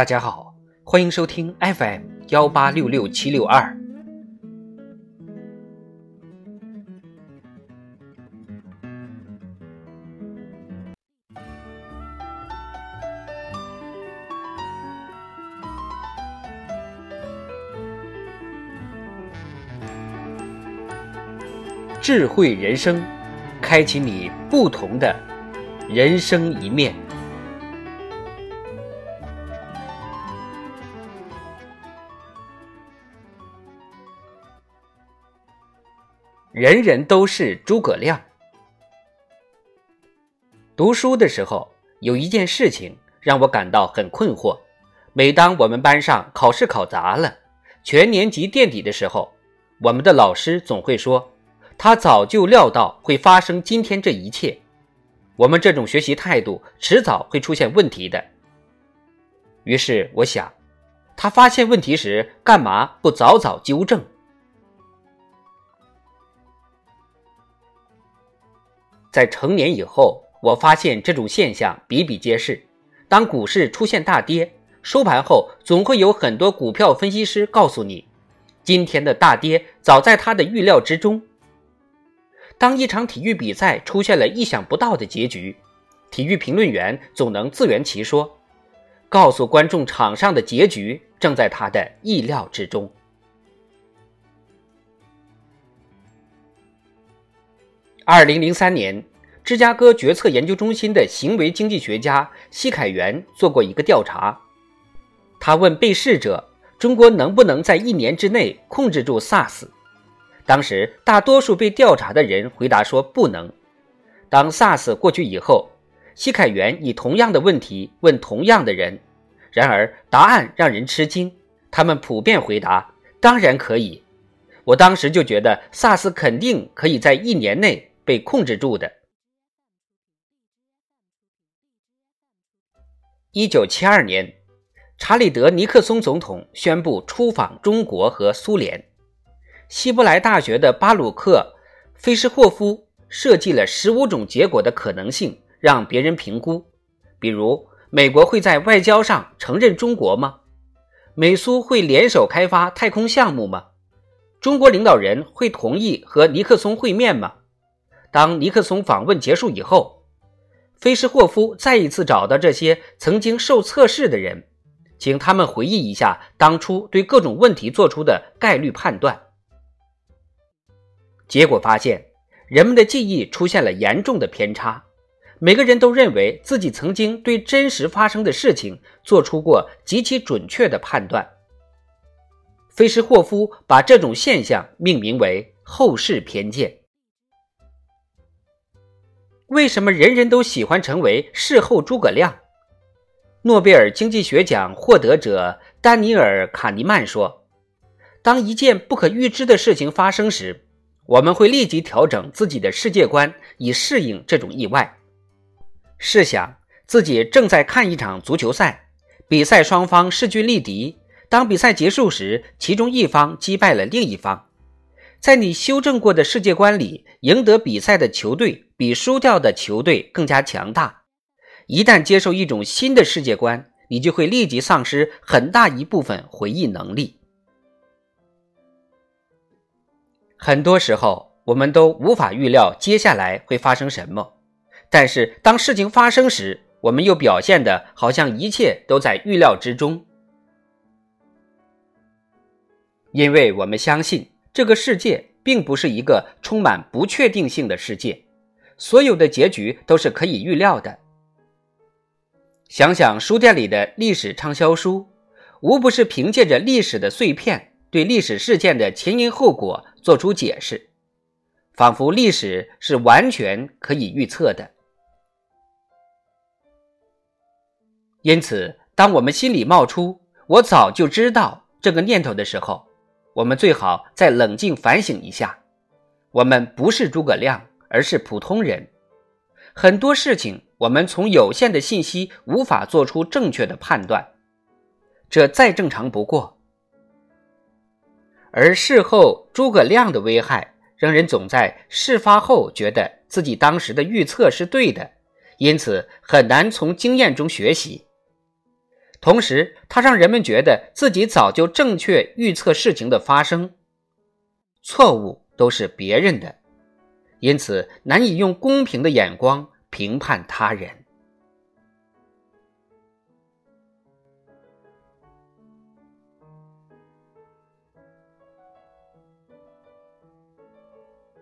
大家好，欢迎收听 FM 幺八六六七六二。智慧人生，开启你不同的人生一面。人人都是诸葛亮。读书的时候，有一件事情让我感到很困惑。每当我们班上考试考砸了，全年级垫底的时候，我们的老师总会说：“他早就料到会发生今天这一切。”我们这种学习态度，迟早会出现问题的。于是我想，他发现问题时，干嘛不早早纠正？在成年以后，我发现这种现象比比皆是。当股市出现大跌，收盘后总会有很多股票分析师告诉你，今天的大跌早在他的预料之中。当一场体育比赛出现了意想不到的结局，体育评论员总能自圆其说，告诉观众场上的结局正在他的意料之中。二零零三年，芝加哥决策研究中心的行为经济学家西凯元做过一个调查。他问被试者：“中国能不能在一年之内控制住 SARS？” 当时，大多数被调查的人回答说不能。当 SARS 过去以后，西凯元以同样的问题问同样的人，然而答案让人吃惊。他们普遍回答：“当然可以。”我当时就觉得 SARS 肯定可以在一年内。被控制住的。一九七二年，查理德尼克松总统宣布出访中国和苏联。希伯来大学的巴鲁克·菲什霍夫设计了十五种结果的可能性，让别人评估。比如，美国会在外交上承认中国吗？美苏会联手开发太空项目吗？中国领导人会同意和尼克松会面吗？当尼克松访问结束以后，菲什霍夫再一次找到这些曾经受测试的人，请他们回忆一下当初对各种问题做出的概率判断。结果发现，人们的记忆出现了严重的偏差，每个人都认为自己曾经对真实发生的事情做出过极其准确的判断。菲什霍夫把这种现象命名为“后视偏见”。为什么人人都喜欢成为事后诸葛亮？诺贝尔经济学奖获得者丹尼尔·卡尼曼说：“当一件不可预知的事情发生时，我们会立即调整自己的世界观，以适应这种意外。试想自己正在看一场足球赛，比赛双方势均力敌。当比赛结束时，其中一方击败了另一方。在你修正过的世界观里，赢得比赛的球队。”比输掉的球队更加强大。一旦接受一种新的世界观，你就会立即丧失很大一部分回忆能力。很多时候，我们都无法预料接下来会发生什么，但是当事情发生时，我们又表现的好像一切都在预料之中，因为我们相信这个世界并不是一个充满不确定性的世界。所有的结局都是可以预料的。想想书店里的历史畅销书，无不是凭借着历史的碎片，对历史事件的前因后果做出解释，仿佛历史是完全可以预测的。因此，当我们心里冒出“我早就知道”这个念头的时候，我们最好再冷静反省一下：我们不是诸葛亮。而是普通人，很多事情我们从有限的信息无法做出正确的判断，这再正常不过。而事后诸葛亮的危害，让人总在事发后觉得自己当时的预测是对的，因此很难从经验中学习。同时，它让人们觉得自己早就正确预测事情的发生，错误都是别人的，因此难以用公平的眼光评判他人。